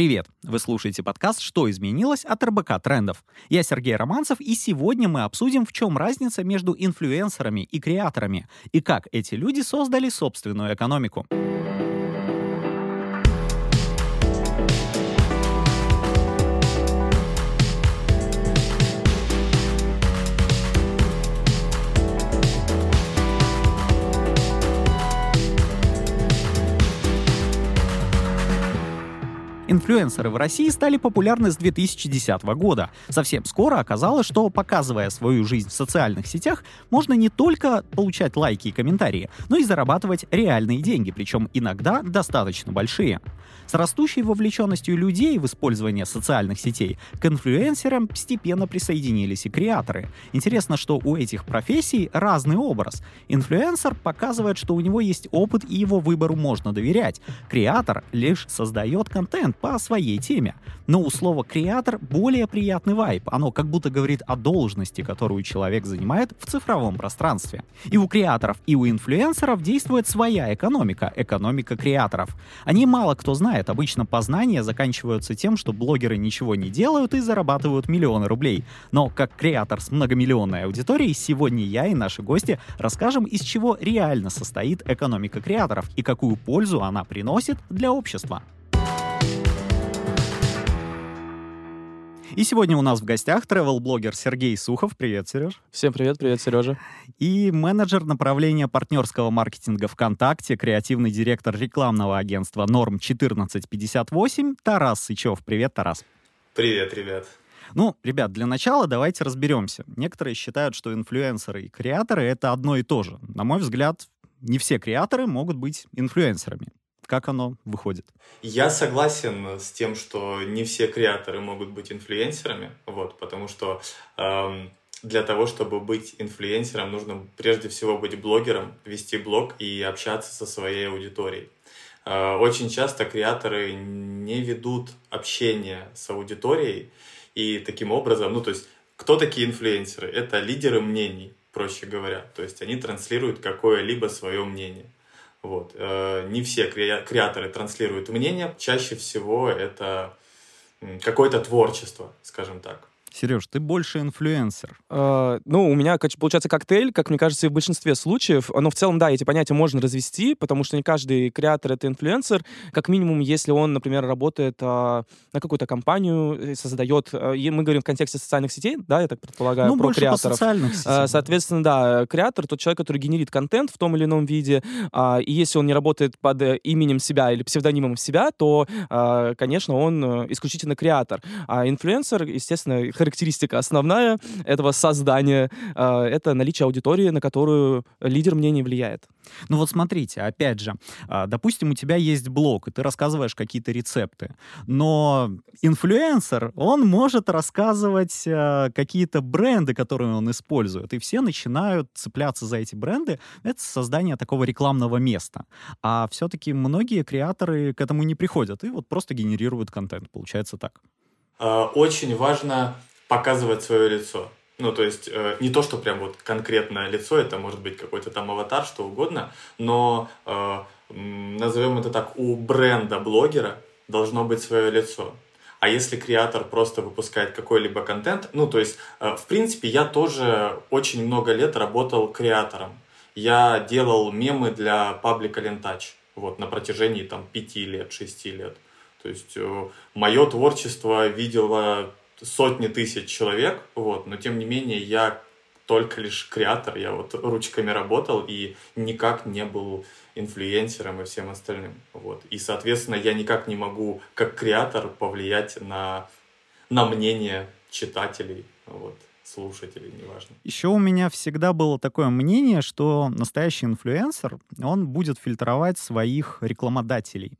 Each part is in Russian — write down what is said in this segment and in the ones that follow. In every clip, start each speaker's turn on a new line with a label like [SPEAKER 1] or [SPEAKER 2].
[SPEAKER 1] Привет! Вы слушаете подкаст «Что изменилось?» от РБК Трендов. Я Сергей Романцев, и сегодня мы обсудим, в чем разница между инфлюенсерами и креаторами, и как эти люди создали собственную экономику. Инфлюенсеры в России стали популярны с 2010 года. Совсем скоро оказалось, что, показывая свою жизнь в социальных сетях, можно не только получать лайки и комментарии, но и зарабатывать реальные деньги, причем иногда достаточно большие. С растущей вовлеченностью людей в использование социальных сетей к инфлюенсерам постепенно присоединились и креаторы. Интересно, что у этих профессий разный образ. Инфлюенсер показывает, что у него есть опыт и его выбору можно доверять. Креатор лишь создает контент по своей теме. Но у слова «креатор» более приятный вайб. Оно как будто говорит о должности, которую человек занимает в цифровом пространстве. И у креаторов, и у инфлюенсеров действует своя экономика, экономика креаторов. Они мало кто знает, обычно познания заканчиваются тем, что блогеры ничего не делают и зарабатывают миллионы рублей. Но как креатор с многомиллионной аудиторией, сегодня я и наши гости расскажем, из чего реально состоит экономика креаторов и какую пользу она приносит для общества. И сегодня у нас в гостях travel-блогер Сергей Сухов. Привет, Сереж.
[SPEAKER 2] Всем привет, привет, Сережа.
[SPEAKER 1] И менеджер направления партнерского маркетинга ВКонтакте, креативный директор рекламного агентства Норм 1458 Тарас Сычев. Привет, Тарас.
[SPEAKER 3] Привет, ребят.
[SPEAKER 1] Ну, ребят, для начала давайте разберемся. Некоторые считают, что инфлюенсеры и креаторы — это одно и то же. На мой взгляд, не все креаторы могут быть инфлюенсерами. Как оно выходит?
[SPEAKER 3] Я согласен с тем, что не все креаторы могут быть инфлюенсерами, вот, потому что эм, для того, чтобы быть инфлюенсером, нужно прежде всего быть блогером, вести блог и общаться со своей аудиторией. Э, очень часто креаторы не ведут общение с аудиторией, и таким образом, ну, то есть, кто такие инфлюенсеры? Это лидеры мнений, проще говоря. То есть, они транслируют какое-либо свое мнение. Вот. Э, не все креаторы транслируют мнение, чаще всего это какое-то творчество, скажем так.
[SPEAKER 1] Сереж, ты больше инфлюенсер.
[SPEAKER 2] Э, ну, у меня получается коктейль, как мне кажется, и в большинстве случаев. Но в целом, да, эти понятия можно развести, потому что не каждый креатор — это инфлюенсер. Как минимум, если он, например, работает э, на какую-то компанию, создает... Э, мы говорим в контексте социальных сетей, да, я так предполагаю,
[SPEAKER 1] ну,
[SPEAKER 2] про
[SPEAKER 1] больше
[SPEAKER 2] креаторов.
[SPEAKER 1] По социальных сетях.
[SPEAKER 2] Соответственно, да, креатор — тот человек, который генерит контент в том или ином виде. Э, и если он не работает под именем себя или псевдонимом себя, то, э, конечно, он исключительно креатор. А инфлюенсер, естественно, характеристика основная этого создания э, — это наличие аудитории, на которую лидер мнений влияет.
[SPEAKER 1] Ну вот смотрите, опять же, а, допустим, у тебя есть блог, и ты рассказываешь какие-то рецепты, но инфлюенсер, он может рассказывать э, какие-то бренды, которые он использует, и все начинают цепляться за эти бренды. Это создание такого рекламного места. А все-таки многие креаторы к этому не приходят, и вот просто генерируют контент. Получается так.
[SPEAKER 3] А, очень важно показывать свое лицо. Ну, то есть э, не то, что прям вот конкретное лицо, это может быть какой-то там аватар, что угодно, но э, назовем это так, у бренда блогера должно быть свое лицо. А если креатор просто выпускает какой-либо контент, ну, то есть, э, в принципе, я тоже очень много лет работал креатором. Я делал мемы для паблика Lentouch, вот, на протяжении там пяти лет, шести лет. То есть, э, мое творчество видело сотни тысяч человек, вот, но тем не менее я только лишь креатор, я вот ручками работал и никак не был инфлюенсером и всем остальным, вот. И, соответственно, я никак не могу, как креатор, повлиять на, на мнение читателей, вот слушателей, неважно.
[SPEAKER 1] Еще у меня всегда было такое мнение, что настоящий инфлюенсер, он будет фильтровать своих рекламодателей.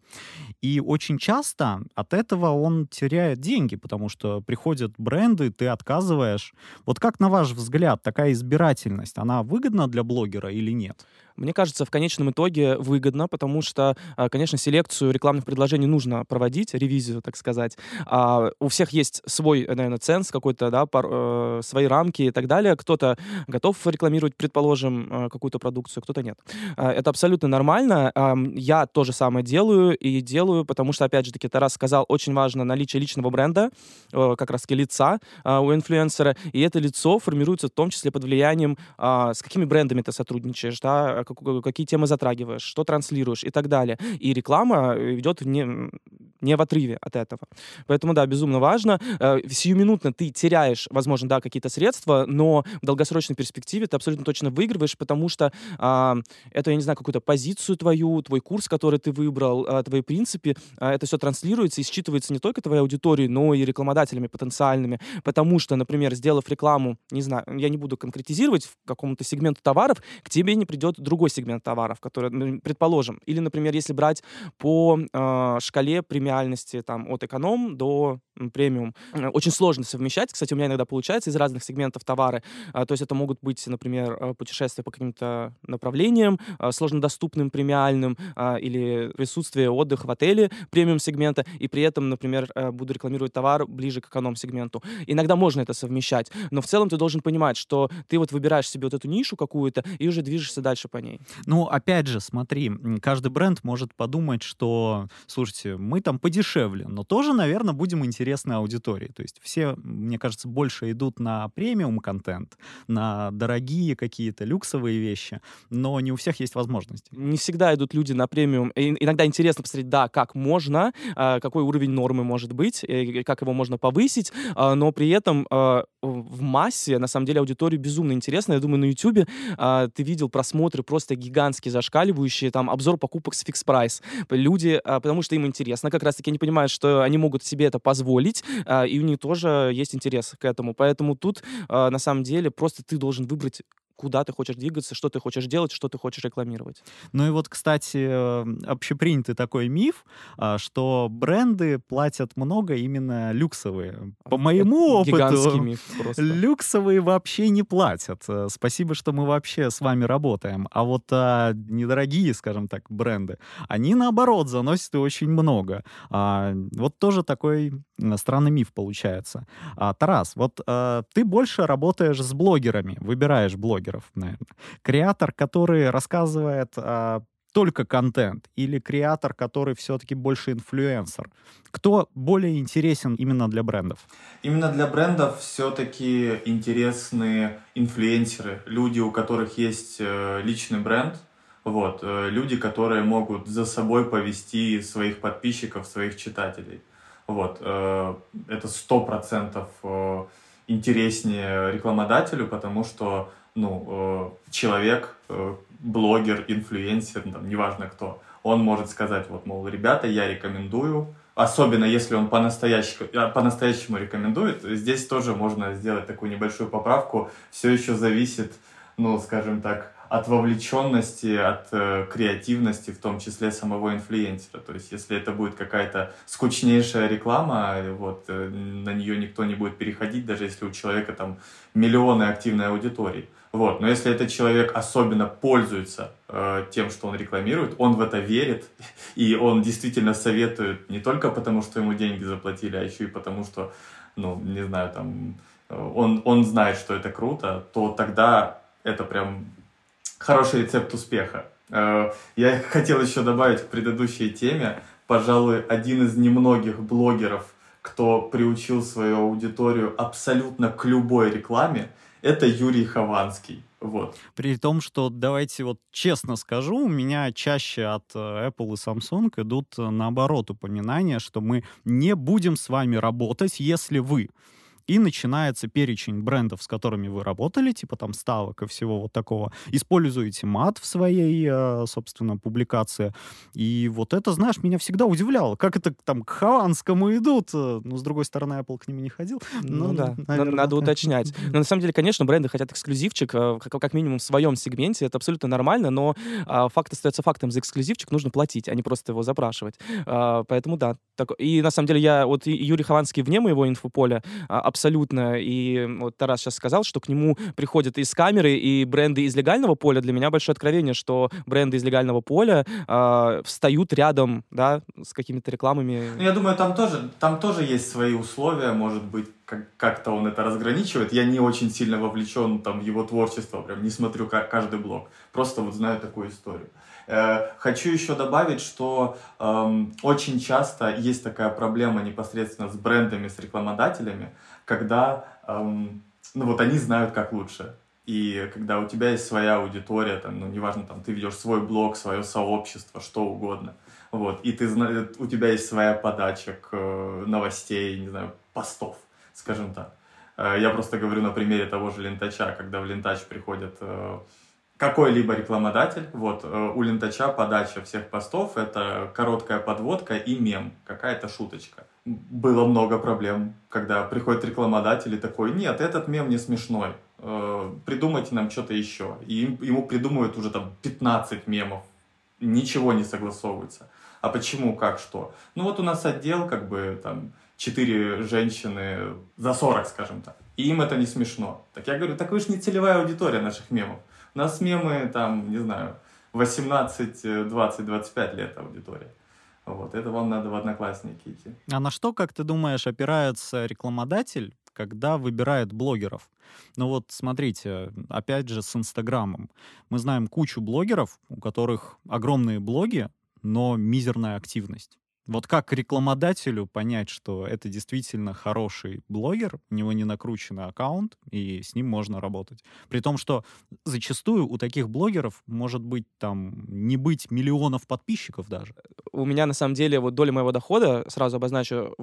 [SPEAKER 1] И очень часто от этого он теряет деньги, потому что приходят бренды, ты отказываешь. Вот как, на ваш взгляд, такая избирательность, она выгодна для блогера или нет?
[SPEAKER 2] Мне кажется, в конечном итоге выгодно, потому что, а, конечно, селекцию рекламных предложений нужно проводить, ревизию, так сказать. А у всех есть свой, наверное, ценз какой-то, да, пар, э, свои рамки и так далее. Кто-то готов рекламировать, предположим, э, какую-то продукцию, кто-то нет. А, это абсолютно нормально. Я то же самое делаю и делаю, потому что, опять же таки, Тарас сказал, очень важно наличие личного бренда, э, как раз-таки лица у инфлюенсера, и это лицо формируется в том числе под влиянием, с какими брендами ты сотрудничаешь, да, какие темы затрагиваешь, что транслируешь и так далее. И реклама идет не, не в отрыве от этого. Поэтому, да, безумно важно. Сиюминутно ты теряешь, возможно, да, какие-то средства, но в долгосрочной перспективе ты абсолютно точно выигрываешь, потому что это, я не знаю, какую-то позицию твою, твой курс, который ты выбрал, твои принципы, это все транслируется и считывается не только твоей аудиторией, но и рекламодателями потенциальными. Потому что, например, сделав рекламу, не знаю, я не буду конкретизировать в каком-то сегменту товаров, к тебе не придет другой сегмент товаров, который, предположим, или, например, если брать по э, шкале премиальности там от эконом до премиум, очень сложно совмещать. Кстати, у меня иногда получается из разных сегментов товары. А, то есть это могут быть, например, э, путешествия по каким-то направлениям, а, сложнодоступным премиальным, а, или присутствие отдых в отеле премиум-сегмента, и при этом, например, э, буду рекламировать товар ближе к эконом-сегменту. Иногда можно это совмещать, но в целом ты должен понимать, что ты вот выбираешь себе вот эту нишу какую-то и уже движешься дальше по ней.
[SPEAKER 1] Ну, опять же, смотри, каждый бренд может подумать, что, слушайте, мы там подешевле, но тоже, наверное, будем интересны аудитории. То есть все, мне кажется, больше идут на премиум-контент, на дорогие какие-то люксовые вещи, но не у всех есть возможность.
[SPEAKER 2] Не всегда идут люди на премиум. иногда интересно посмотреть, да, как можно, а, какой уровень нормы может быть, как его можно повысить, а, но при этом а, в массе, на самом деле, аудитория безумно интересна. Я думаю, на YouTube ты видел просмотры просто гигантские, зашкаливающие, там, обзор покупок с фикс прайс. Люди, потому что им интересно, как раз-таки они понимают, что они могут себе это позволить, и у них тоже есть интерес к этому. Поэтому тут, на самом деле, просто ты должен выбрать куда ты хочешь двигаться, что ты хочешь делать, что ты хочешь рекламировать.
[SPEAKER 1] Ну и вот, кстати, э, общепринятый такой миф, а, что бренды платят много именно люксовые. По моему Это опыту, миф просто. люксовые вообще не платят. Э, спасибо, что мы вообще с вами работаем. А вот а, недорогие, скажем так, бренды, они наоборот заносят очень много. А, вот тоже такой странный миф получается. А, Тарас, вот а, ты больше работаешь с блогерами, выбираешь блогеров блогеров, наверное. Креатор, который рассказывает а, только контент, или креатор, который все-таки больше инфлюенсер? Кто более интересен именно для брендов?
[SPEAKER 3] Именно для брендов все-таки интересны инфлюенсеры, люди, у которых есть э, личный бренд, вот, э, люди, которые могут за собой повести своих подписчиков, своих читателей. Вот, э, это сто процентов интереснее рекламодателю, потому что ну, э, человек, э, блогер, инфлюенсер, там, неважно кто, он может сказать, вот, мол, ребята, я рекомендую, особенно если он по-настоящему, э, по-настоящему рекомендует, здесь тоже можно сделать такую небольшую поправку, все еще зависит, ну, скажем так, от вовлеченности, от э, креативности, в том числе самого инфлюенсера. То есть, если это будет какая-то скучнейшая реклама, вот, э, на нее никто не будет переходить, даже если у человека там миллионы активной аудитории. Вот. Но если этот человек особенно пользуется э, тем, что он рекламирует, он в это верит, и он действительно советует не только потому, что ему деньги заплатили, а еще и потому, что, ну, не знаю, там, э, он, он знает, что это круто, то тогда это прям хороший рецепт успеха. Э, я хотел еще добавить к предыдущей теме, пожалуй, один из немногих блогеров, кто приучил свою аудиторию абсолютно к любой рекламе, это Юрий Хованский. Вот.
[SPEAKER 1] При том, что, давайте вот честно скажу, у меня чаще от э, Apple и Samsung идут э, наоборот упоминания, что мы не будем с вами работать, если вы и начинается перечень брендов, с которыми вы работали, типа там ставок и всего вот такого. Используете мат в своей, э, собственно, публикации. И вот это, знаешь, меня всегда удивляло. Как это там к Хованскому идут? Э, ну, с другой стороны, Apple к ним не ходил.
[SPEAKER 2] Ну, ну да, наверное. надо уточнять. Но на самом деле, конечно, бренды хотят эксклюзивчик, э, как минимум в своем сегменте, это абсолютно нормально, но а, факт остается фактом, за эксклюзивчик нужно платить, а не просто его запрашивать. А, поэтому да. Так, и на самом деле я, вот Юрий Хованский вне моего инфополя абсолютно абсолютно. И вот Тарас сейчас сказал, что к нему приходят из камеры и бренды из легального поля. Для меня большое откровение, что бренды из легального поля э, встают рядом, да, с какими-то рекламами.
[SPEAKER 3] Ну, я думаю, там тоже, там тоже есть свои условия, может быть, как- как-то он это разграничивает. Я не очень сильно вовлечен там, в его творчество, прям не смотрю каждый блог. Просто вот знаю такую историю. Э, хочу еще добавить, что эм, очень часто есть такая проблема непосредственно с брендами, с рекламодателями, когда эм, ну вот они знают, как лучше. И когда у тебя есть своя аудитория, там, ну, неважно, там, ты ведешь свой блог, свое сообщество, что угодно, вот, и ты, у тебя есть своя подача к э, новостей, не знаю, постов, скажем так. Э, я просто говорю на примере того же Лентача, когда в Лентач приходят какой-либо рекламодатель, вот, э, у Лентача подача всех постов — это короткая подводка и мем, какая-то шуточка. Было много проблем, когда приходит рекламодатель и такой, нет, этот мем не смешной, э, придумайте нам что-то еще. И ему придумывают уже там 15 мемов, ничего не согласовывается. А почему, как, что? Ну вот у нас отдел, как бы, там, четыре женщины за 40, скажем так. И им это не смешно. Так я говорю, так вы же не целевая аудитория наших мемов. У нас мемы, там, не знаю, 18, 20, 25 лет аудитория. Вот, это вам надо в одноклассники идти.
[SPEAKER 1] А на что, как ты думаешь, опирается рекламодатель, когда выбирает блогеров? Ну вот смотрите, опять же с Инстаграмом. Мы знаем кучу блогеров, у которых огромные блоги, но мизерная активность. Вот как рекламодателю понять, что это действительно хороший блогер, у него не накрученный аккаунт, и с ним можно работать. При том, что зачастую у таких блогеров может быть там не быть миллионов подписчиков даже.
[SPEAKER 2] У меня на самом деле вот доля моего дохода, сразу обозначу,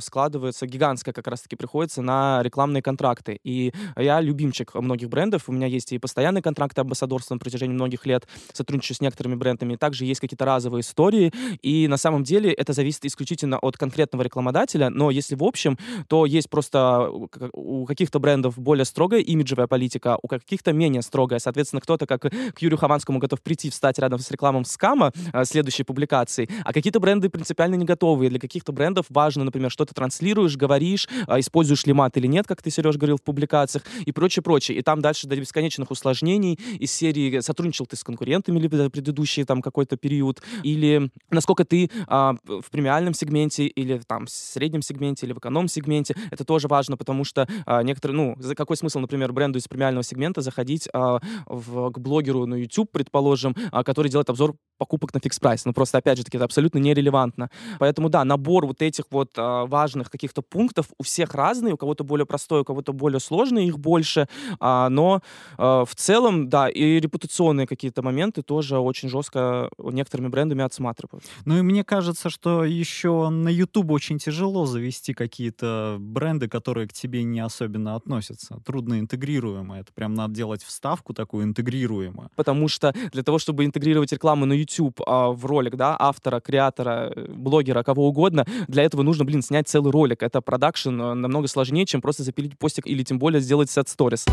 [SPEAKER 2] складывается гигантская как раз-таки приходится на рекламные контракты. И я любимчик многих брендов. У меня есть и постоянные контракты амбассадорства на протяжении многих лет, сотрудничаю с некоторыми брендами. Также есть какие-то разовые истории. И на самом деле это зависит исключительно от конкретного рекламодателя, но если в общем, то есть просто у каких-то брендов более строгая имиджевая политика, у каких-то менее строгая. Соответственно, кто-то, как к Юрию Хованскому, готов прийти, встать рядом с рекламом скама а, следующей публикации, а какие-то бренды принципиально не готовы. И для каких-то брендов важно, например, что ты транслируешь, говоришь, а, используешь ли мат или нет, как ты, Сереж, говорил в публикациях, и прочее, прочее. И там дальше до бесконечных усложнений из серии сотрудничал ты с конкурентами или предыдущий там какой-то период, или насколько ты а, в премиальном сегменте или там в среднем сегменте или в эконом-сегменте. Это тоже важно, потому что а, некоторые, ну, за какой смысл, например, бренду из премиального сегмента заходить а, в, к блогеру на YouTube, предположим, а, который делает обзор покупок на фикс прайс. Ну, просто, опять же таки, это абсолютно нерелевантно. Поэтому, да, набор вот этих вот а, важных каких-то пунктов у всех разный, у кого-то более простой, у кого-то более сложный, их больше. А, но а, в целом, да, и репутационные какие-то моменты тоже очень жестко некоторыми брендами отсматривают.
[SPEAKER 1] Ну и мне кажется, что еще на YouTube очень тяжело завести какие-то бренды, которые к тебе не особенно относятся. Трудно интегрируемо. Это прям надо делать вставку такую интегрируемую.
[SPEAKER 2] Потому что для того, чтобы интегрировать рекламу на YouTube а, в ролик, да, автора, креатора, блогера, кого угодно, для этого нужно, блин, снять целый ролик. Это продакшн а, намного сложнее, чем просто запилить постик или тем более сделать сет сторис.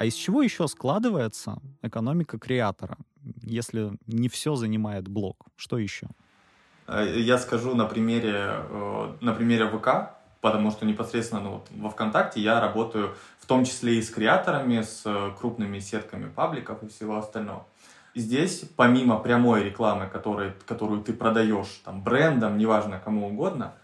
[SPEAKER 1] А из чего еще складывается экономика креатора, если не все занимает блог? Что еще?
[SPEAKER 3] Э, я скажу на примере, э, на примере ВК, потому что непосредственно ну, вот, во ВКонтакте я работаю в том числе и с креаторами, с э, крупными сетками пабликов и всего остального. Здесь, помимо прямой рекламы, который, которую ты продаешь там, брендам, неважно кому угодно,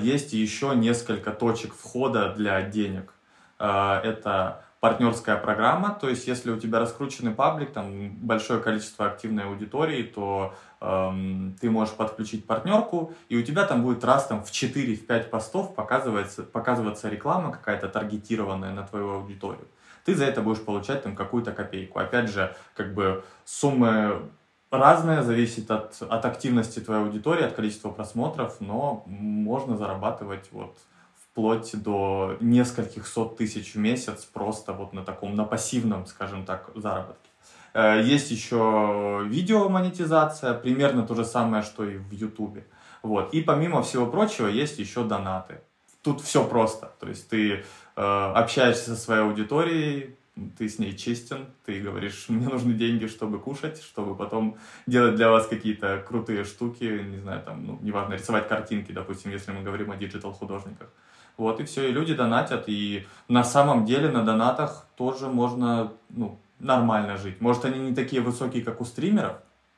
[SPEAKER 3] есть еще несколько точек входа для денег. Это партнерская программа, то есть если у тебя раскрученный паблик, там большое количество активной аудитории, то эм, ты можешь подключить партнерку, и у тебя там будет раз там в 4-5 постов показывается, показываться реклама какая-то таргетированная на твою аудиторию. Ты за это будешь получать там какую-то копейку. Опять же, как бы суммы разные, зависит от, от активности твоей аудитории, от количества просмотров, но можно зарабатывать вот вплоть до нескольких сот тысяч в месяц просто вот на таком, на пассивном, скажем так, заработке. Э, есть еще видео монетизация, примерно то же самое, что и в Ютубе. Вот. И помимо всего прочего есть еще донаты. Тут все просто. То есть ты э, общаешься со своей аудиторией, ты с ней честен, ты говоришь, мне нужны деньги, чтобы кушать, чтобы потом делать для вас какие-то крутые штуки, не знаю, там, ну, неважно, рисовать картинки, допустим, если мы говорим о диджитал-художниках. Вот, и все, и люди донатят, и на самом деле на донатах тоже можно, ну, нормально жить. Может, они не такие высокие, как у стримеров,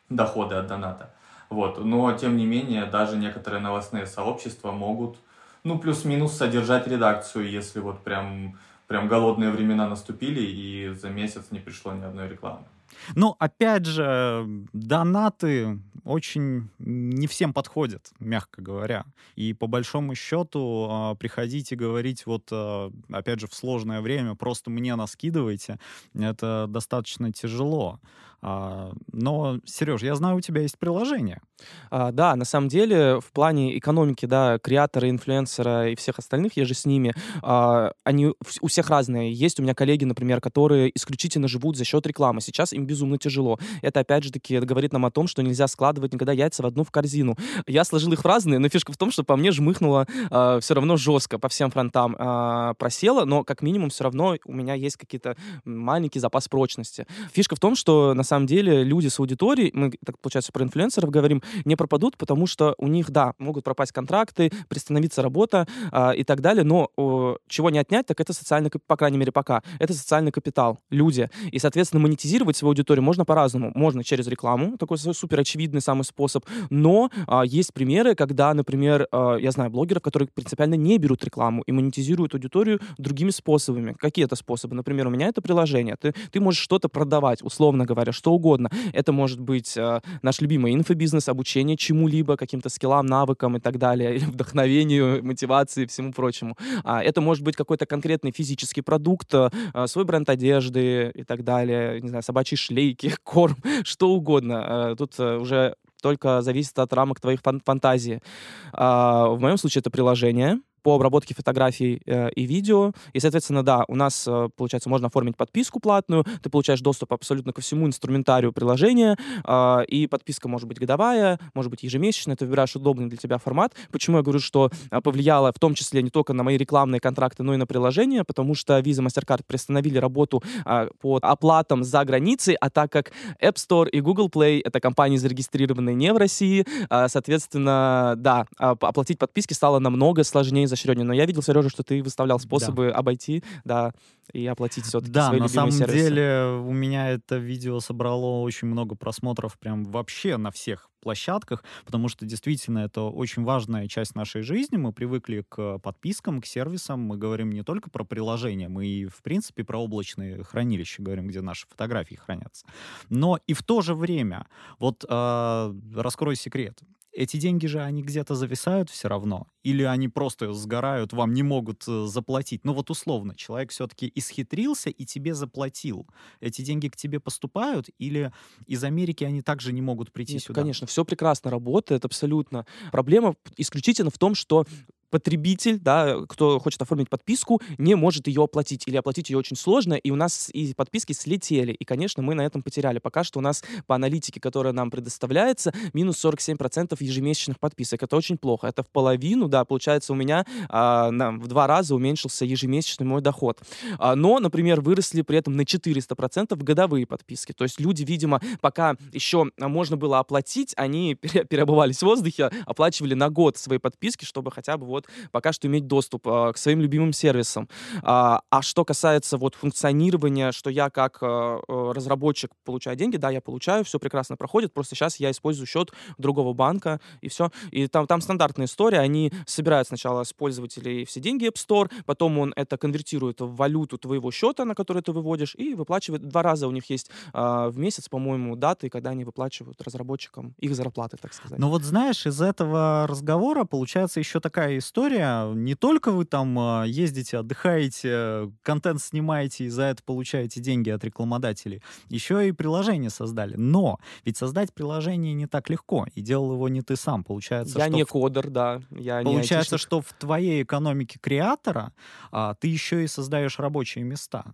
[SPEAKER 3] доходы от доната, вот, но, тем не менее, даже некоторые новостные сообщества могут, ну, плюс-минус содержать редакцию, если вот прям прям голодные времена наступили, и за месяц не пришло ни одной рекламы.
[SPEAKER 1] Ну, опять же, донаты очень не всем подходят, мягко говоря. И по большому счету а, приходить и говорить вот, а, опять же, в сложное время, просто мне наскидывайте, это достаточно тяжело. А, но, Сереж, я знаю, у тебя есть приложение.
[SPEAKER 2] А, да, на самом деле, в плане экономики, да, креатора, инфлюенсера и всех остальных, я же с ними, а, они у всех разные. Есть у меня коллеги, например, которые исключительно живут за счет рекламы. Сейчас им безумно тяжело. Это, опять же таки, говорит нам о том, что нельзя складывать никогда яйца в одну в корзину. Я сложил их в разные, но фишка в том, что по мне жмыхнуло а, все равно жестко по всем фронтам а, просело, но как минимум все равно у меня есть какие-то маленький запас прочности. Фишка в том, что на самом деле люди с аудиторией, мы, так получается, про инфлюенсеров говорим, не пропадут, потому что у них, да, могут пропасть контракты, приостановиться работа э, и так далее, но э, чего не отнять, так это социальный, по крайней мере, пока, это социальный капитал, люди. И, соответственно, монетизировать свою аудиторию можно по-разному. Можно через рекламу, такой супер очевидный самый способ, но э, есть примеры, когда, например, э, я знаю блогеров, которые принципиально не берут рекламу и монетизируют аудиторию другими способами. Какие это способы? Например, у меня это приложение. Ты, ты можешь что-то продавать, условно говоря, что угодно. Это может быть э, наш любимый инфобизнес, обучение чему-либо, каким-то скиллам, навыкам и так далее, или вдохновению, мотивации и всему прочему. А, это может быть какой-то конкретный физический продукт, э, свой бренд одежды и так далее, не знаю, собачьи шлейки, корм, что угодно. Э, тут уже только зависит от рамок твоих фан- фантазии. А, в моем случае это приложение, по обработке фотографий э, и видео. И, соответственно, да, у нас, э, получается, можно оформить подписку платную, ты получаешь доступ абсолютно ко всему инструментарию приложения, э, и подписка может быть годовая, может быть ежемесячная, ты выбираешь удобный для тебя формат. Почему я говорю, что э, повлияло в том числе не только на мои рекламные контракты, но и на приложение, потому что Visa, MasterCard приостановили работу э, по оплатам за границей, а так как App Store и Google Play — это компании, зарегистрированные не в России, э, соответственно, да, оплатить подписки стало намного сложнее изощреннее. Но я видел, Сережа, что ты выставлял способы да. обойти, да, и оплатить все-таки
[SPEAKER 1] да,
[SPEAKER 2] свои
[SPEAKER 1] на самом
[SPEAKER 2] сервисы.
[SPEAKER 1] деле у меня это видео собрало очень много просмотров прям вообще на всех площадках, потому что действительно это очень важная часть нашей жизни. Мы привыкли к подпискам, к сервисам. Мы говорим не только про приложения, мы и, в принципе, про облачные хранилища говорим, где наши фотографии хранятся. Но и в то же время, вот э, раскрою секрет, эти деньги же, они где-то зависают все равно? Или они просто сгорают, вам не могут э, заплатить? Ну вот условно, человек все-таки исхитрился и тебе заплатил. Эти деньги к тебе поступают? Или из Америки они также не могут прийти
[SPEAKER 2] Нет,
[SPEAKER 1] сюда?
[SPEAKER 2] Конечно, все прекрасно работает, абсолютно. Проблема исключительно в том, что потребитель, да, кто хочет оформить подписку, не может ее оплатить или оплатить ее очень сложно, и у нас и подписки слетели, и, конечно, мы на этом потеряли. Пока что у нас по аналитике, которая нам предоставляется, минус 47% ежемесячных подписок. Это очень плохо. Это в половину, да, получается, у меня а, на, в два раза уменьшился ежемесячный мой доход. А, но, например, выросли при этом на 400% годовые подписки. То есть люди, видимо, пока еще можно было оплатить, они переобувались в воздухе, оплачивали на год свои подписки, чтобы хотя бы вот вот пока что иметь доступ э, к своим любимым сервисам. А, а что касается вот функционирования, что я как э, разработчик получаю деньги, да, я получаю, все прекрасно проходит, просто сейчас я использую счет другого банка и все. И там, там стандартная история, они собирают сначала с пользователей все деньги App Store, потом он это конвертирует в валюту твоего счета, на который ты выводишь, и выплачивает. Два раза у них есть в месяц, по-моему, даты, когда они выплачивают разработчикам их зарплаты, так сказать.
[SPEAKER 1] Ну вот знаешь, из этого разговора получается еще такая история, история. Не только вы там а, ездите, отдыхаете, контент снимаете и за это получаете деньги от рекламодателей. Еще и приложение создали. Но ведь создать приложение не так легко. И делал его не ты сам. Получается,
[SPEAKER 2] я
[SPEAKER 1] что
[SPEAKER 2] не кодер, да. Я
[SPEAKER 1] получается, что в твоей экономике креатора а, ты еще и создаешь рабочие места.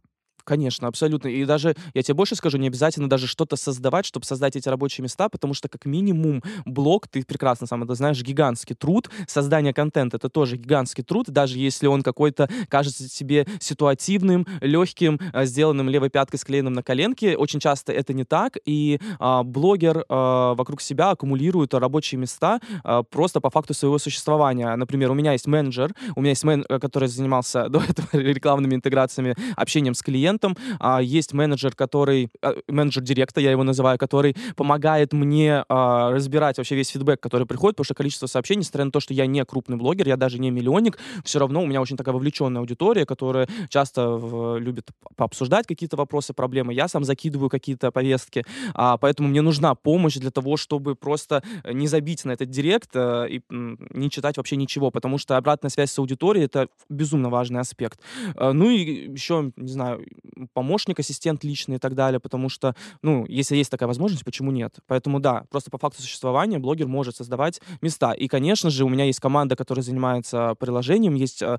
[SPEAKER 2] Конечно, абсолютно. И даже, я тебе больше скажу, не обязательно даже что-то создавать, чтобы создать эти рабочие места, потому что как минимум блог, ты прекрасно сам это знаешь, гигантский труд. Создание контента — это тоже гигантский труд, даже если он какой-то кажется тебе ситуативным, легким, э, сделанным левой пяткой, склеенным на коленке. Очень часто это не так, и а, блогер а, вокруг себя аккумулирует рабочие места а, просто по факту своего существования. Например, у меня есть менеджер, у меня есть менеджер, который занимался до этого рекламными интеграциями, общением с клиентом, а, есть менеджер, который, а, менеджер директа, я его называю, который помогает мне а, разбирать вообще весь фидбэк, который приходит, потому что количество сообщений, несмотря на то, что я не крупный блогер, я даже не миллионник, все равно у меня очень такая вовлеченная аудитория, которая часто в, любит пообсуждать какие-то вопросы, проблемы. Я сам закидываю какие-то повестки, а, поэтому мне нужна помощь для того, чтобы просто не забить на этот директ а, и не читать вообще ничего, потому что обратная связь с аудиторией — это безумно важный аспект. А, ну и еще, не знаю, помощник, ассистент личный и так далее, потому что, ну, если есть такая возможность, почему нет? Поэтому да, просто по факту существования блогер может создавать места. И, конечно же, у меня есть команда, которая занимается приложением, есть а,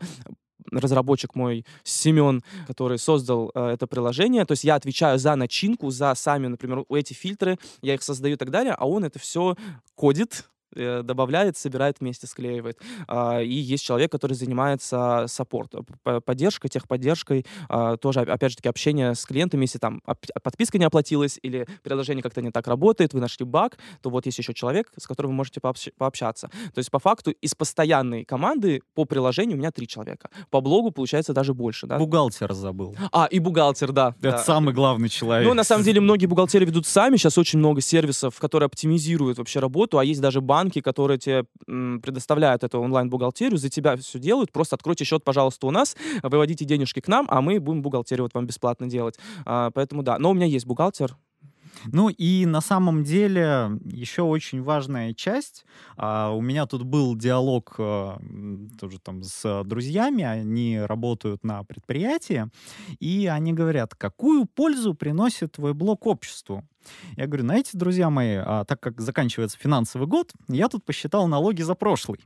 [SPEAKER 2] разработчик мой Семен, который создал э, это приложение. То есть я отвечаю за начинку, за сами, например, эти фильтры, я их создаю и так далее, а он это все кодит, Э, добавляет, собирает вместе, склеивает. А, и есть человек, который занимается саппорт, поддержкой, техподдержкой, а, тоже, опять же таки, общение с клиентами, если там подписка не оплатилась или приложение как-то не так работает, вы нашли баг, то вот есть еще человек, с которым вы можете пообщаться. То есть, по факту, из постоянной команды по приложению у меня три человека. По блогу, получается, даже больше. Да?
[SPEAKER 1] Бухгалтер забыл.
[SPEAKER 2] А, и бухгалтер, да.
[SPEAKER 1] Это
[SPEAKER 2] да.
[SPEAKER 1] самый главный человек.
[SPEAKER 2] Ну, на самом деле, многие бухгалтеры ведут сами. Сейчас очень много сервисов, которые оптимизируют вообще работу, а есть даже банк, банки, которые тебе предоставляют эту онлайн-бухгалтерию, за тебя все делают. Просто откройте счет, пожалуйста, у нас, выводите денежки к нам, а мы будем бухгалтерию вот вам бесплатно делать. А, поэтому да. Но у меня есть бухгалтер,
[SPEAKER 1] ну и на самом деле еще очень важная часть. А, у меня тут был диалог а, тоже там с друзьями, они работают на предприятии, и они говорят, какую пользу приносит твой блог обществу? Я говорю, знаете, друзья мои, а, так как заканчивается финансовый год, я тут посчитал налоги за прошлый.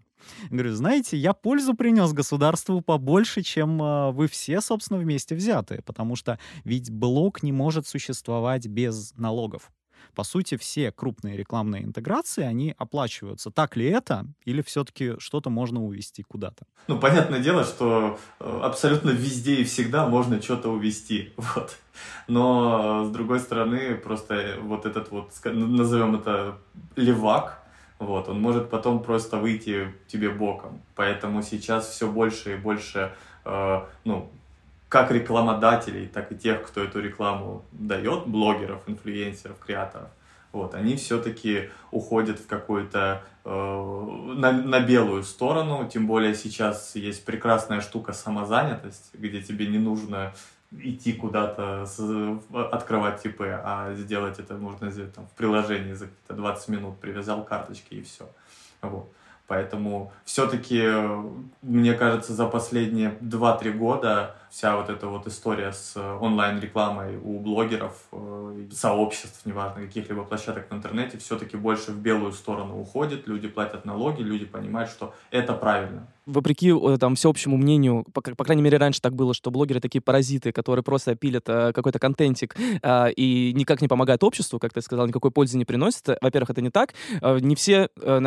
[SPEAKER 1] Говорю, знаете, я пользу принес государству побольше, чем э, вы все, собственно, вместе взятые, потому что ведь блок не может существовать без налогов. По сути, все крупные рекламные интеграции, они оплачиваются. Так ли это? Или все-таки что-то можно увести куда-то?
[SPEAKER 3] Ну, понятное дело, что э, абсолютно везде и всегда можно что-то увести. Вот. Но, с другой стороны, просто вот этот вот, назовем это левак, вот, он может потом просто выйти тебе боком. Поэтому сейчас все больше и больше, э, ну, как рекламодателей, так и тех, кто эту рекламу дает, блогеров, инфлюенсеров, креаторов, вот, они все-таки уходят в какую-то э, на, на белую сторону, тем более сейчас есть прекрасная штука самозанятость, где тебе не нужно идти куда-то, открывать ТП, а сделать это можно сделать там, в приложении за 20 минут, привязал карточки и все. Вот. Поэтому все-таки, мне кажется, за последние 2-3 года вся вот эта вот история с онлайн-рекламой у блогеров, э, сообществ, неважно, каких-либо площадок в интернете, все-таки больше в белую сторону уходит, люди платят налоги, люди понимают, что это правильно.
[SPEAKER 2] Вопреки э, там всеобщему мнению, по, по крайней мере, раньше так было, что блогеры такие паразиты, которые просто пилят э, какой-то контентик э, и никак не помогают обществу, как ты сказал, никакой пользы не приносит. Во-первых, это не так. Э, не все э,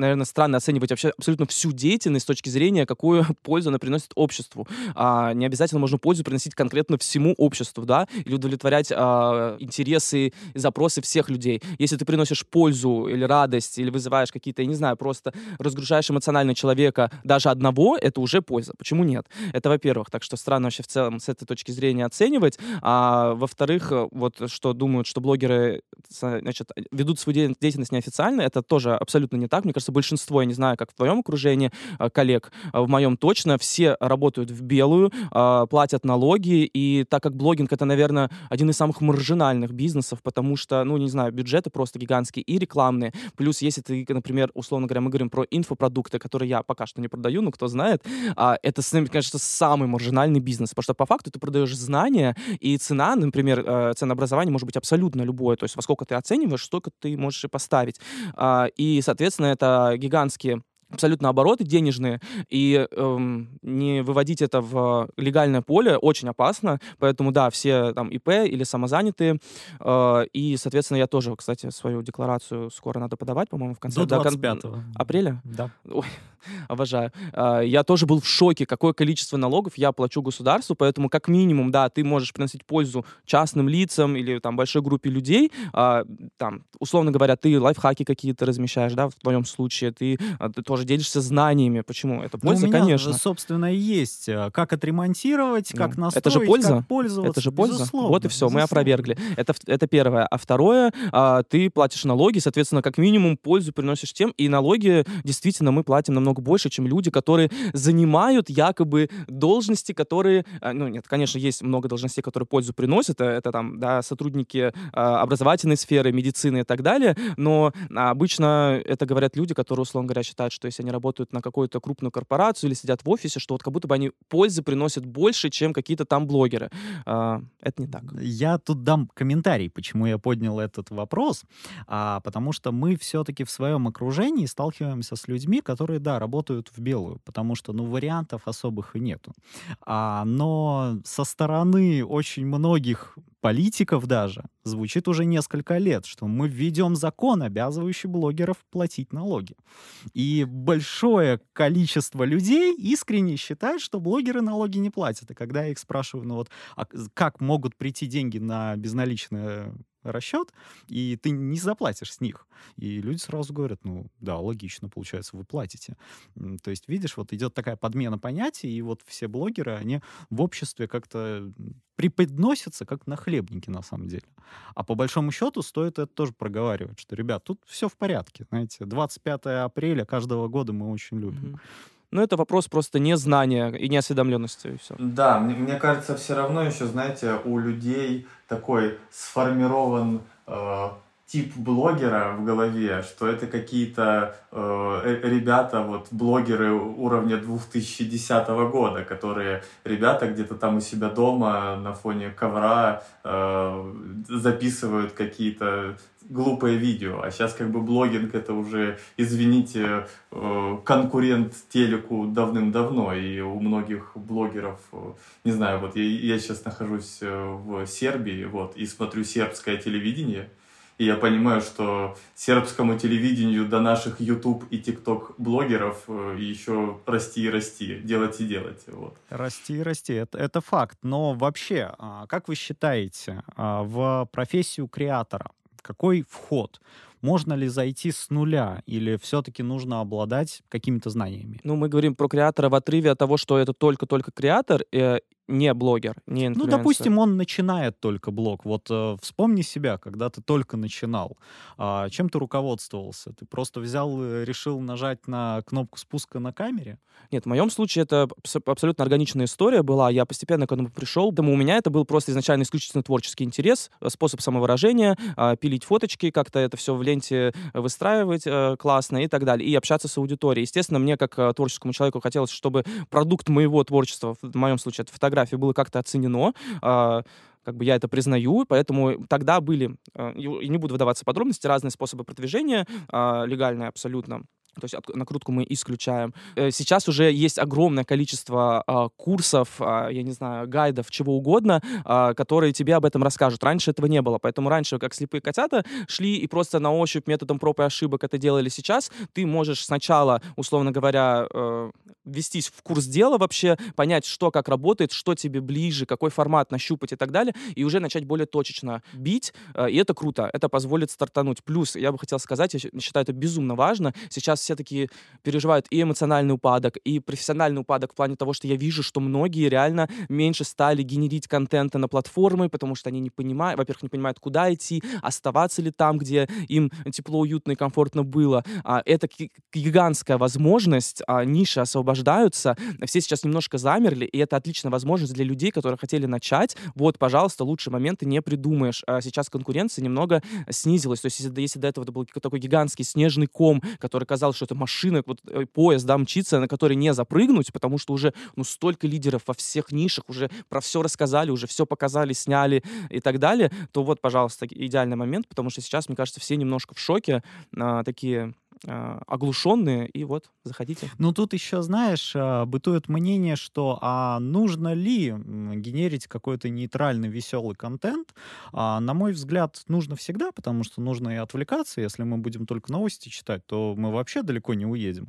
[SPEAKER 2] наверное, странно оценивать вообще абсолютно всю деятельность с точки зрения, какую пользу она приносит обществу. А, не обязательно можно пользу приносить конкретно всему обществу, да, или удовлетворять а, интересы запросы всех людей. Если ты приносишь пользу или радость, или вызываешь какие-то, я не знаю, просто разгружаешь эмоционально человека даже одного, это уже польза. Почему нет? Это во-первых. Так что странно вообще в целом с этой точки зрения оценивать. А во-вторых, вот что думают, что блогеры значит, ведут свою деятельность неофициально, это тоже абсолютно не так. Мне кажется, кажется, большинство, я не знаю, как в твоем окружении а, коллег, а, в моем точно, все работают в белую, а, платят налоги, и так как блогинг это, наверное, один из самых маржинальных бизнесов, потому что, ну, не знаю, бюджеты просто гигантские и рекламные. Плюс, если ты, например, условно говоря, мы говорим про инфопродукты, которые я пока что не продаю, но кто знает, это, конечно, самый маржинальный бизнес, потому что по факту ты продаешь знания, и цена, например, э, ценообразование может быть абсолютно любое, то есть во сколько ты оцениваешь, столько ты можешь и поставить. И, соответственно, это гигантские абсолютно обороты денежные, и эм, не выводить это в легальное поле очень опасно, поэтому, да, все там ИП или самозанятые, э, и, соответственно, я тоже, кстати, свою декларацию скоро надо подавать, по-моему, в конце...
[SPEAKER 1] До 25
[SPEAKER 2] апреля?
[SPEAKER 1] Да.
[SPEAKER 2] Ой, обожаю. Э, я тоже был в шоке, какое количество налогов я плачу государству, поэтому, как минимум, да, ты можешь приносить пользу частным лицам или там большой группе людей, э, там, условно говоря, ты лайфхаки какие-то размещаешь, да, в твоем случае, ты, а, ты тоже делишься знаниями. Почему? Это польза,
[SPEAKER 1] ну, у меня,
[SPEAKER 2] конечно.
[SPEAKER 1] собственно, и есть. Э, как отремонтировать, как
[SPEAKER 2] Ну,
[SPEAKER 1] настроить,
[SPEAKER 2] это же польза.
[SPEAKER 1] как пользоваться.
[SPEAKER 2] Это же польза.
[SPEAKER 1] Безусловно,
[SPEAKER 2] вот и все, мы
[SPEAKER 1] безусловно.
[SPEAKER 2] опровергли. Это, это первое. А второе, а, ты платишь налоги, соответственно, как минимум пользу приносишь тем, и налоги действительно мы платим намного больше, чем люди, которые занимают якобы должности, которые, а, ну нет, конечно, есть много должностей, которые пользу приносят, это, это там, да, сотрудники а, образовательной сферы, медицины и так далее, но обычно это говорят люди, которые, условно говоря, считают, что если они работают на какую-то крупную корпорацию или сидят в офисе, что вот как будто бы они пользы приносят больше, чем какие-то там блогеры. А, это не так.
[SPEAKER 1] Я тут дам комментарий, почему я поднял этот вопрос. А, потому что мы все-таки в своем окружении сталкиваемся с людьми, которые, да, работают в белую, потому что, ну, вариантов особых и нету. А, но со стороны очень многих политиков даже звучит уже несколько лет, что мы введем закон, обязывающий блогеров платить налоги. И большое количество людей искренне считает, что блогеры налоги не платят. И когда я их спрашиваю, ну вот, а как могут прийти деньги на безналичный расчет, и ты не заплатишь с них. И люди сразу говорят, ну да, логично, получается, вы платите. То есть, видишь, вот идет такая подмена понятий, и вот все блогеры, они в обществе как-то преподносятся как нахлебники на самом деле. А по большому счету стоит это тоже проговаривать, что, ребят, тут все в порядке. Знаете, 25 апреля каждого года мы очень любим.
[SPEAKER 2] Мгм. Ну, это вопрос просто незнания и неосведомленности, и все.
[SPEAKER 3] Да, мне, мне кажется, все равно еще, знаете, у людей такой сформирован э, тип блогера в голове, что это какие-то э, э, ребята, вот блогеры уровня 2010 года, которые ребята где-то там у себя дома на фоне ковра э, записывают какие-то глупые видео. А сейчас как бы блогинг это уже, извините, э, конкурент телеку давным-давно. И у многих блогеров, э, не знаю, вот я, я сейчас нахожусь в Сербии, вот, и смотрю сербское телевидение. И я понимаю, что сербскому телевидению до наших YouTube и TikTok блогеров э, еще расти и расти, делать и делать. Вот.
[SPEAKER 1] Расти и расти, это, это факт. Но вообще, а, как вы считаете, а, в профессию креатора какой вход? Можно ли зайти с нуля или все-таки нужно обладать какими-то знаниями?
[SPEAKER 2] Ну, мы говорим про креатора в отрыве от того, что это только-только креатор, э, не блогер, не
[SPEAKER 1] Ну,
[SPEAKER 2] инфлюенсер.
[SPEAKER 1] допустим, он начинает только блог. Вот э, вспомни себя, когда ты только начинал. А, чем ты руководствовался? Ты просто взял, решил нажать на кнопку спуска на камере?
[SPEAKER 2] Нет, в моем случае это абс- абсолютно органичная история была. Я постепенно к этому пришел. Поэтому у меня это был просто изначально исключительно творческий интерес, э, способ самовыражения, а, пилить фоточки, как-то это все в ленте выстраивать э, классно и так далее, и общаться с аудиторией. Естественно, мне как э, творческому человеку хотелось, чтобы продукт моего творчества, в моем случае это фотография, было как-то оценено. а, как бы я это признаю, поэтому тогда были, э, и не буду выдаваться подробности, разные способы продвижения, а, легальные абсолютно. То есть накрутку мы исключаем. Э, Сейчас уже есть огромное количество а, курсов, а, я не знаю, гайдов, чего угодно, а, которые тебе об этом расскажут. Раньше этого не было, поэтому раньше, как слепые котята, шли и просто на ощупь методом проб и ошибок это делали. Сейчас ты можешь сначала, условно говоря, э, ввестись в курс дела вообще, понять, что как работает, что тебе ближе, какой формат нащупать и так далее, и уже начать более точечно бить, э, и это круто, это позволит стартануть. Плюс, я бы хотел сказать, я считаю это безумно важно, сейчас все такие переживают и эмоциональный упадок, и профессиональный упадок в плане того, что я вижу, что многие реально меньше стали генерить контента на платформы, потому что они не понимают, во-первых, не понимают, куда идти, оставаться ли там, где им тепло, уютно и комфортно было. А, это ги- гигантская возможность, а, ниши освобождаются, все сейчас немножко замерли, и это отличная возможность для людей, которые хотели начать. Вот, пожалуйста, лучшие моменты не придумаешь. А сейчас конкуренция немного снизилась. То есть, если, если до этого это был такой гигантский снежный ком, который казалось, что это машина, вот э, поезд, да, мчится, на который не запрыгнуть, потому что уже, ну, столько лидеров во всех нишах, уже про все рассказали, уже все показали, сняли и так далее, то вот, пожалуйста, идеальный момент, потому что сейчас, мне кажется, все немножко в шоке, а, такие оглушенные, и вот, заходите.
[SPEAKER 1] Ну, тут еще, знаешь, а, бытует мнение, что а нужно ли генерить какой-то нейтральный, веселый контент? А, на мой взгляд, нужно всегда, потому что нужно и отвлекаться. Если мы будем только новости читать, то мы вообще далеко не уедем.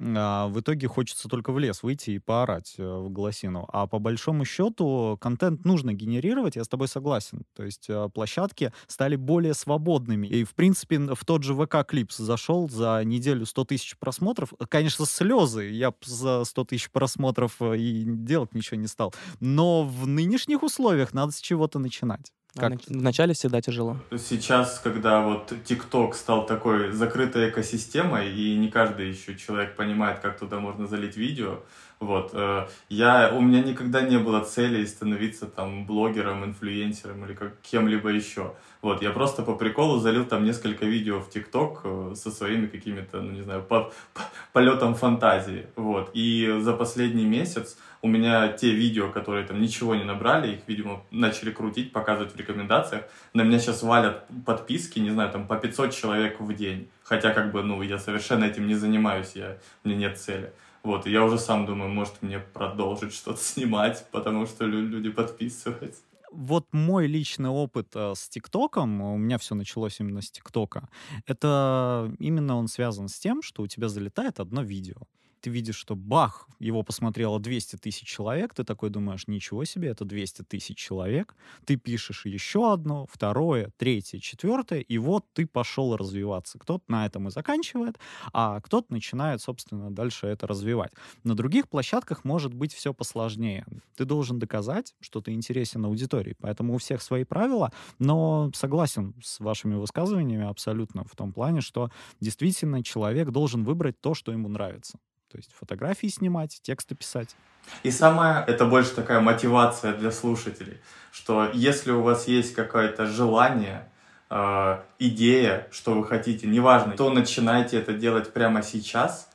[SPEAKER 1] А, в итоге хочется только в лес выйти и поорать э, в голосину. А по большому счету контент нужно генерировать, я с тобой согласен. То есть э, площадки стали более свободными. И, в принципе, в тот же ВК-клипс зашел за неделю 100 тысяч просмотров. Конечно, слезы. Я за 100 тысяч просмотров э, и делать ничего не стал. Но в нынешних условиях надо с чего-то начинать.
[SPEAKER 2] Как? Вначале всегда тяжело.
[SPEAKER 3] Сейчас, когда вот TikTok стал такой закрытой экосистемой, и не каждый еще человек понимает, как туда можно залить видео, вот, э, я, у меня никогда не было цели становиться там блогером, инфлюенсером или как, кем-либо еще. Вот, я просто по приколу залил там несколько видео в ТикТок э, со своими какими-то, ну не знаю, по, по, полетом фантазии. Вот, и за последний месяц у меня те видео, которые там ничего не набрали, их, видимо, начали крутить, показывать в рекомендациях. На меня сейчас валят подписки, не знаю, там по 500 человек в день. Хотя, как бы, ну, я совершенно этим не занимаюсь, я, у меня нет цели. Вот, и я уже сам думаю, может мне продолжить что-то снимать, потому что люди подписываются.
[SPEAKER 1] Вот мой личный опыт э, с ТикТоком, у меня все началось именно с ТикТока, это именно он связан с тем, что у тебя залетает одно видео ты видишь, что бах, его посмотрело 200 тысяч человек, ты такой думаешь, ничего себе, это 200 тысяч человек, ты пишешь еще одно, второе, третье, четвертое, и вот ты пошел развиваться. Кто-то на этом и заканчивает, а кто-то начинает, собственно, дальше это развивать. На других площадках может быть все посложнее. Ты должен доказать, что ты интересен аудитории, поэтому у всех свои правила, но согласен с вашими высказываниями абсолютно в том плане, что действительно человек должен выбрать то, что ему нравится. То есть фотографии снимать, тексты писать.
[SPEAKER 3] И самое, это больше такая мотивация для слушателей, что если у вас есть какое-то желание, э, идея, что вы хотите, неважно, то начинайте это делать прямо сейчас,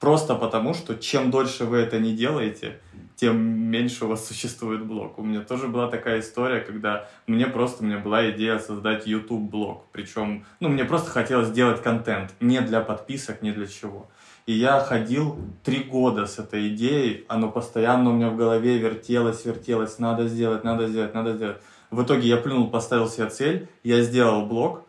[SPEAKER 3] просто потому что чем дольше вы это не делаете, тем меньше у вас существует блог. У меня тоже была такая история, когда мне просто, у меня была идея создать YouTube-блог. Причем, ну, мне просто хотелось сделать контент, не для подписок, не для чего. И я ходил три года с этой идеей, оно постоянно у меня в голове вертелось, вертелось, надо сделать, надо сделать, надо сделать. В итоге я плюнул, поставил себе цель, я сделал блог,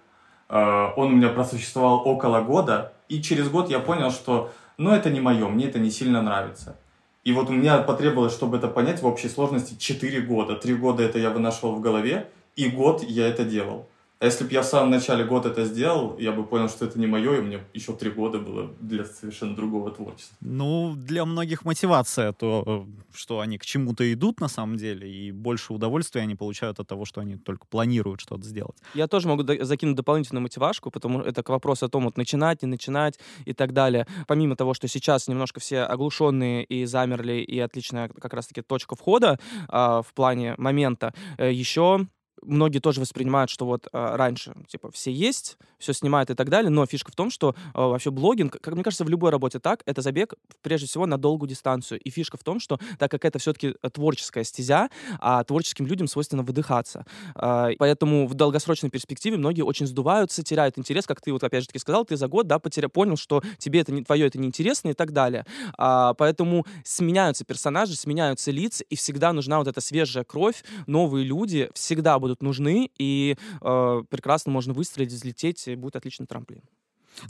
[SPEAKER 3] э, он у меня просуществовал около года, и через год я понял, что ну это не мое, мне это не сильно нравится. И вот у меня потребовалось, чтобы это понять, в общей сложности 4 года. 3 года это я вынашивал в голове, и год я это делал. А если бы я в самом начале года это сделал, я бы понял, что это не мое, и мне еще три года было для совершенно другого творчества.
[SPEAKER 1] Ну, для многих мотивация то, э, что они к чему-то идут на самом деле, и больше удовольствия они получают от того, что они только планируют что-то сделать.
[SPEAKER 2] Я тоже могу закинуть дополнительную мотивашку, потому что это к вопросу о том, вот начинать, не начинать и так далее. Помимо того, что сейчас немножко все оглушенные и замерли, и отличная как раз-таки точка входа а, в плане момента, э, еще многие тоже воспринимают, что вот а, раньше, типа, все есть, все снимают и так далее, но фишка в том, что а, вообще блогинг, как мне кажется, в любой работе так, это забег, прежде всего, на долгую дистанцию. И фишка в том, что так как это все-таки э, творческая стезя, а творческим людям свойственно выдыхаться. А, поэтому в долгосрочной перспективе многие очень сдуваются, теряют интерес, как ты вот опять же таки сказал, ты за год, да, потеря, понял, что тебе это не твое, это неинтересно и так далее. А, поэтому сменяются персонажи, сменяются лица, и всегда нужна вот эта свежая кровь, новые люди всегда будут будут нужны, и э, прекрасно можно выстрелить, взлететь, и будет отличный трамплин.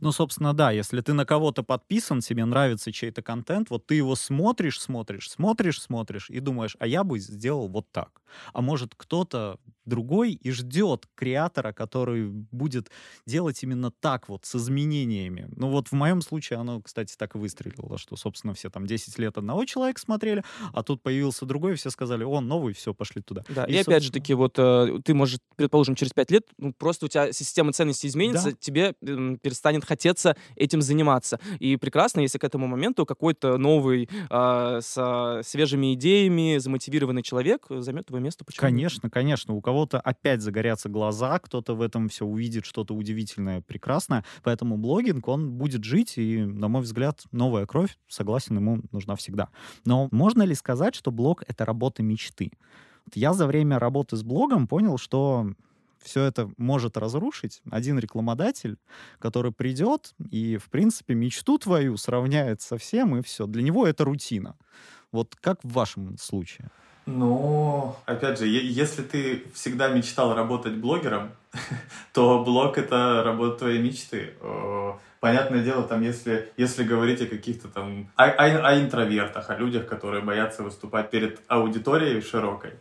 [SPEAKER 1] Ну, собственно, да, если ты на кого-то подписан, тебе нравится чей-то контент, вот ты его смотришь, смотришь, смотришь, смотришь и думаешь, а я бы сделал вот так. А может, кто-то другой и ждет креатора, который будет делать именно так вот, с изменениями. Ну вот в моем случае оно, кстати, так и выстрелило, что, собственно, все там 10 лет одного человека смотрели, а тут появился другой, и все сказали, он новый, все, пошли туда.
[SPEAKER 2] Да, и, и опять же таки, вот э, ты, может, предположим, через 5 лет, ну, просто у тебя система ценностей изменится, да. тебе э, перестанет хотеться этим заниматься. И прекрасно, если к этому моменту какой-то новый, э, с свежими идеями, замотивированный человек займет твое место.
[SPEAKER 1] Почему? Конечно, конечно. У кого кого-то опять загорятся глаза, кто-то в этом все увидит что-то удивительное, прекрасное. Поэтому блогинг, он будет жить, и, на мой взгляд, новая кровь, согласен, ему нужна всегда. Но можно ли сказать, что блог — это работа мечты? Я за время работы с блогом понял, что все это может разрушить один рекламодатель, который придет и, в принципе, мечту твою сравняет со всем, и все. Для него это рутина. Вот как в вашем случае?
[SPEAKER 3] Ну, опять же, если ты всегда мечтал работать блогером, то блог — это работа твоей мечты. Понятное дело, там, если, если говорить о каких-то там... О, о, о интровертах, о людях, которые боятся выступать перед аудиторией широкой,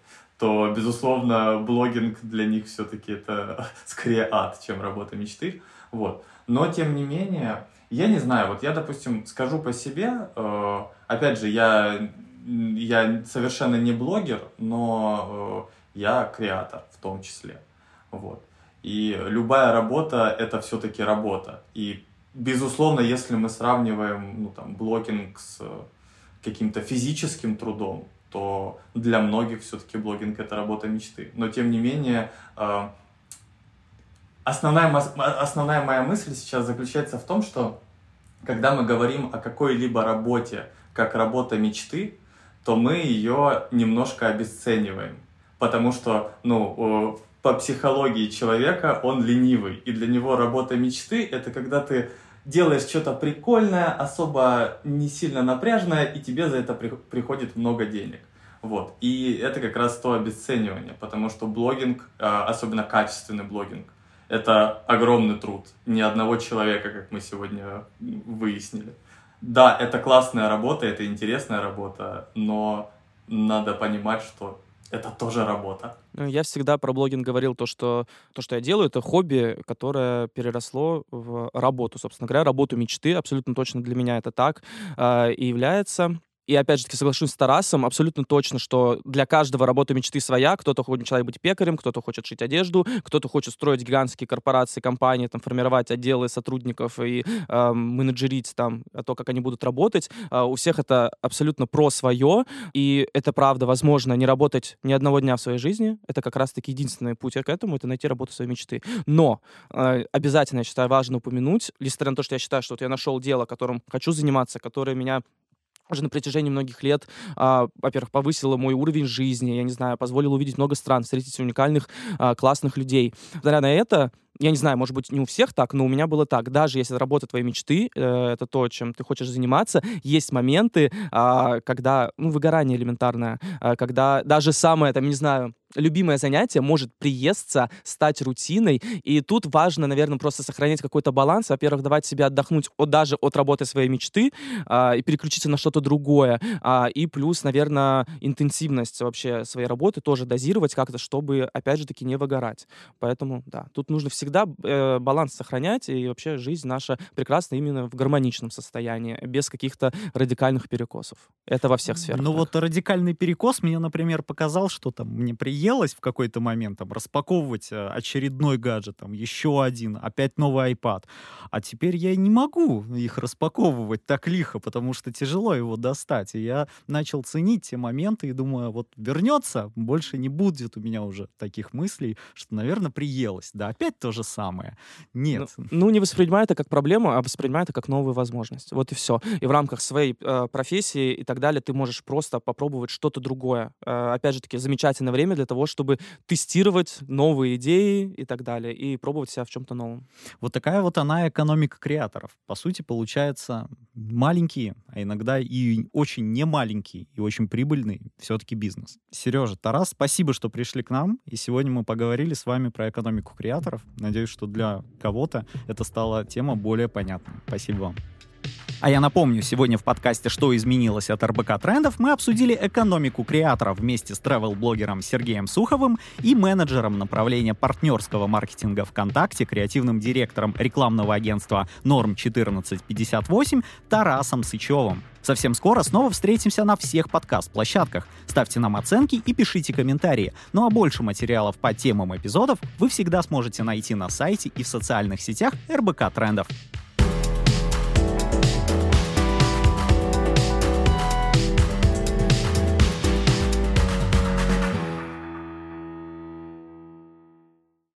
[SPEAKER 3] то, безусловно, блогинг для них все-таки это скорее ад, чем работа мечты. Вот. Но, тем не менее, я не знаю, вот я, допустим, скажу по себе, э, опять же, я, я совершенно не блогер, но э, я креатор в том числе. Вот. И любая работа — это все-таки работа. И, безусловно, если мы сравниваем ну, там, блогинг с каким-то физическим трудом, то для многих все-таки блогинг это работа мечты. Но тем не менее, э, основная, основная моя мысль сейчас заключается в том, что когда мы говорим о какой-либо работе как работа мечты, то мы ее немножко обесцениваем. Потому что, ну, по психологии человека он ленивый. И для него работа мечты — это когда ты делаешь что-то прикольное, особо не сильно напряжное, и тебе за это при, приходит много денег. Вот. И это как раз то обесценивание, потому что блогинг, а, особенно качественный блогинг, это огромный труд ни одного человека, как мы сегодня выяснили. Да, это классная работа, это интересная работа, но надо понимать, что это тоже работа.
[SPEAKER 2] Ну, я всегда про блогинг говорил то, что то, что я делаю, это хобби, которое переросло в работу, собственно говоря, работу мечты. Абсолютно точно для меня это так э, и является. И опять же таки соглашусь с Тарасом абсолютно точно, что для каждого работа мечты своя. Кто-то хочет человек быть пекарем, кто-то хочет шить одежду, кто-то хочет строить гигантские корпорации, компании, там, формировать отделы сотрудников и э, менеджерить там то, как они будут работать. Э, у всех это абсолютно про свое, и это правда возможно не работать ни одного дня в своей жизни. Это как раз-таки единственный путь к этому, это найти работу своей мечты. Но э, обязательно, я считаю, важно упомянуть, несмотря на то, что я считаю, что вот я нашел дело, которым хочу заниматься, которое меня уже на протяжении многих лет, а, во-первых, повысила мой уровень жизни, я не знаю, позволила увидеть много стран, встретить уникальных, а, классных людей. Благодаря на это я не знаю, может быть, не у всех так, но у меня было так. Даже если работа твоей мечты, э, это то, чем ты хочешь заниматься, есть моменты, э, когда, ну, выгорание элементарное, э, когда даже самое, там, не знаю, любимое занятие может приесться, стать рутиной, и тут важно, наверное, просто сохранять какой-то баланс. Во-первых, давать себе отдохнуть от, даже от работы своей мечты э, и переключиться на что-то другое. Э, и плюс, наверное, интенсивность вообще своей работы тоже дозировать как-то, чтобы, опять же таки, не выгорать. Поэтому, да, тут нужно всегда э, баланс сохранять, и вообще жизнь наша прекрасна именно в гармоничном состоянии, без каких-то радикальных перекосов. Это во всех сферах.
[SPEAKER 1] Ну вот радикальный перекос мне, например, показал, что там мне приелось в какой-то момент там распаковывать э, очередной гаджет, там еще один, опять новый iPad. А теперь я не могу их распаковывать так лихо, потому что тяжело его достать. И я начал ценить те моменты и думаю, вот вернется, больше не будет у меня уже таких мыслей, что, наверное, приелось. Да, опять то же самое. Нет.
[SPEAKER 2] Ну, ну, не воспринимай это как проблему, а воспринимай это как новую возможность. Вот и все. И в рамках своей э, профессии и так далее ты можешь просто попробовать что-то другое. Э, опять же таки, замечательное время для того, чтобы тестировать новые идеи и так далее, и пробовать себя в чем-то новом.
[SPEAKER 1] Вот такая вот она экономика креаторов. По сути, получается маленький, а иногда и очень не маленький, и очень прибыльный все-таки бизнес. Сережа, Тарас, спасибо, что пришли к нам, и сегодня мы поговорили с вами про экономику креаторов. Надеюсь, что для кого-то это стала тема более понятной. Спасибо вам. А я напомню, сегодня в подкасте «Что изменилось от РБК трендов» мы обсудили экономику креаторов вместе с travel-блогером Сергеем Суховым и менеджером направления партнерского маркетинга ВКонтакте, креативным директором рекламного агентства Норм 1458 Тарасом Сычевым. Совсем скоро снова встретимся на всех подкаст-площадках. Ставьте нам оценки и пишите комментарии. Ну а больше материалов по темам эпизодов вы всегда сможете найти на сайте и в социальных сетях РБК Трендов.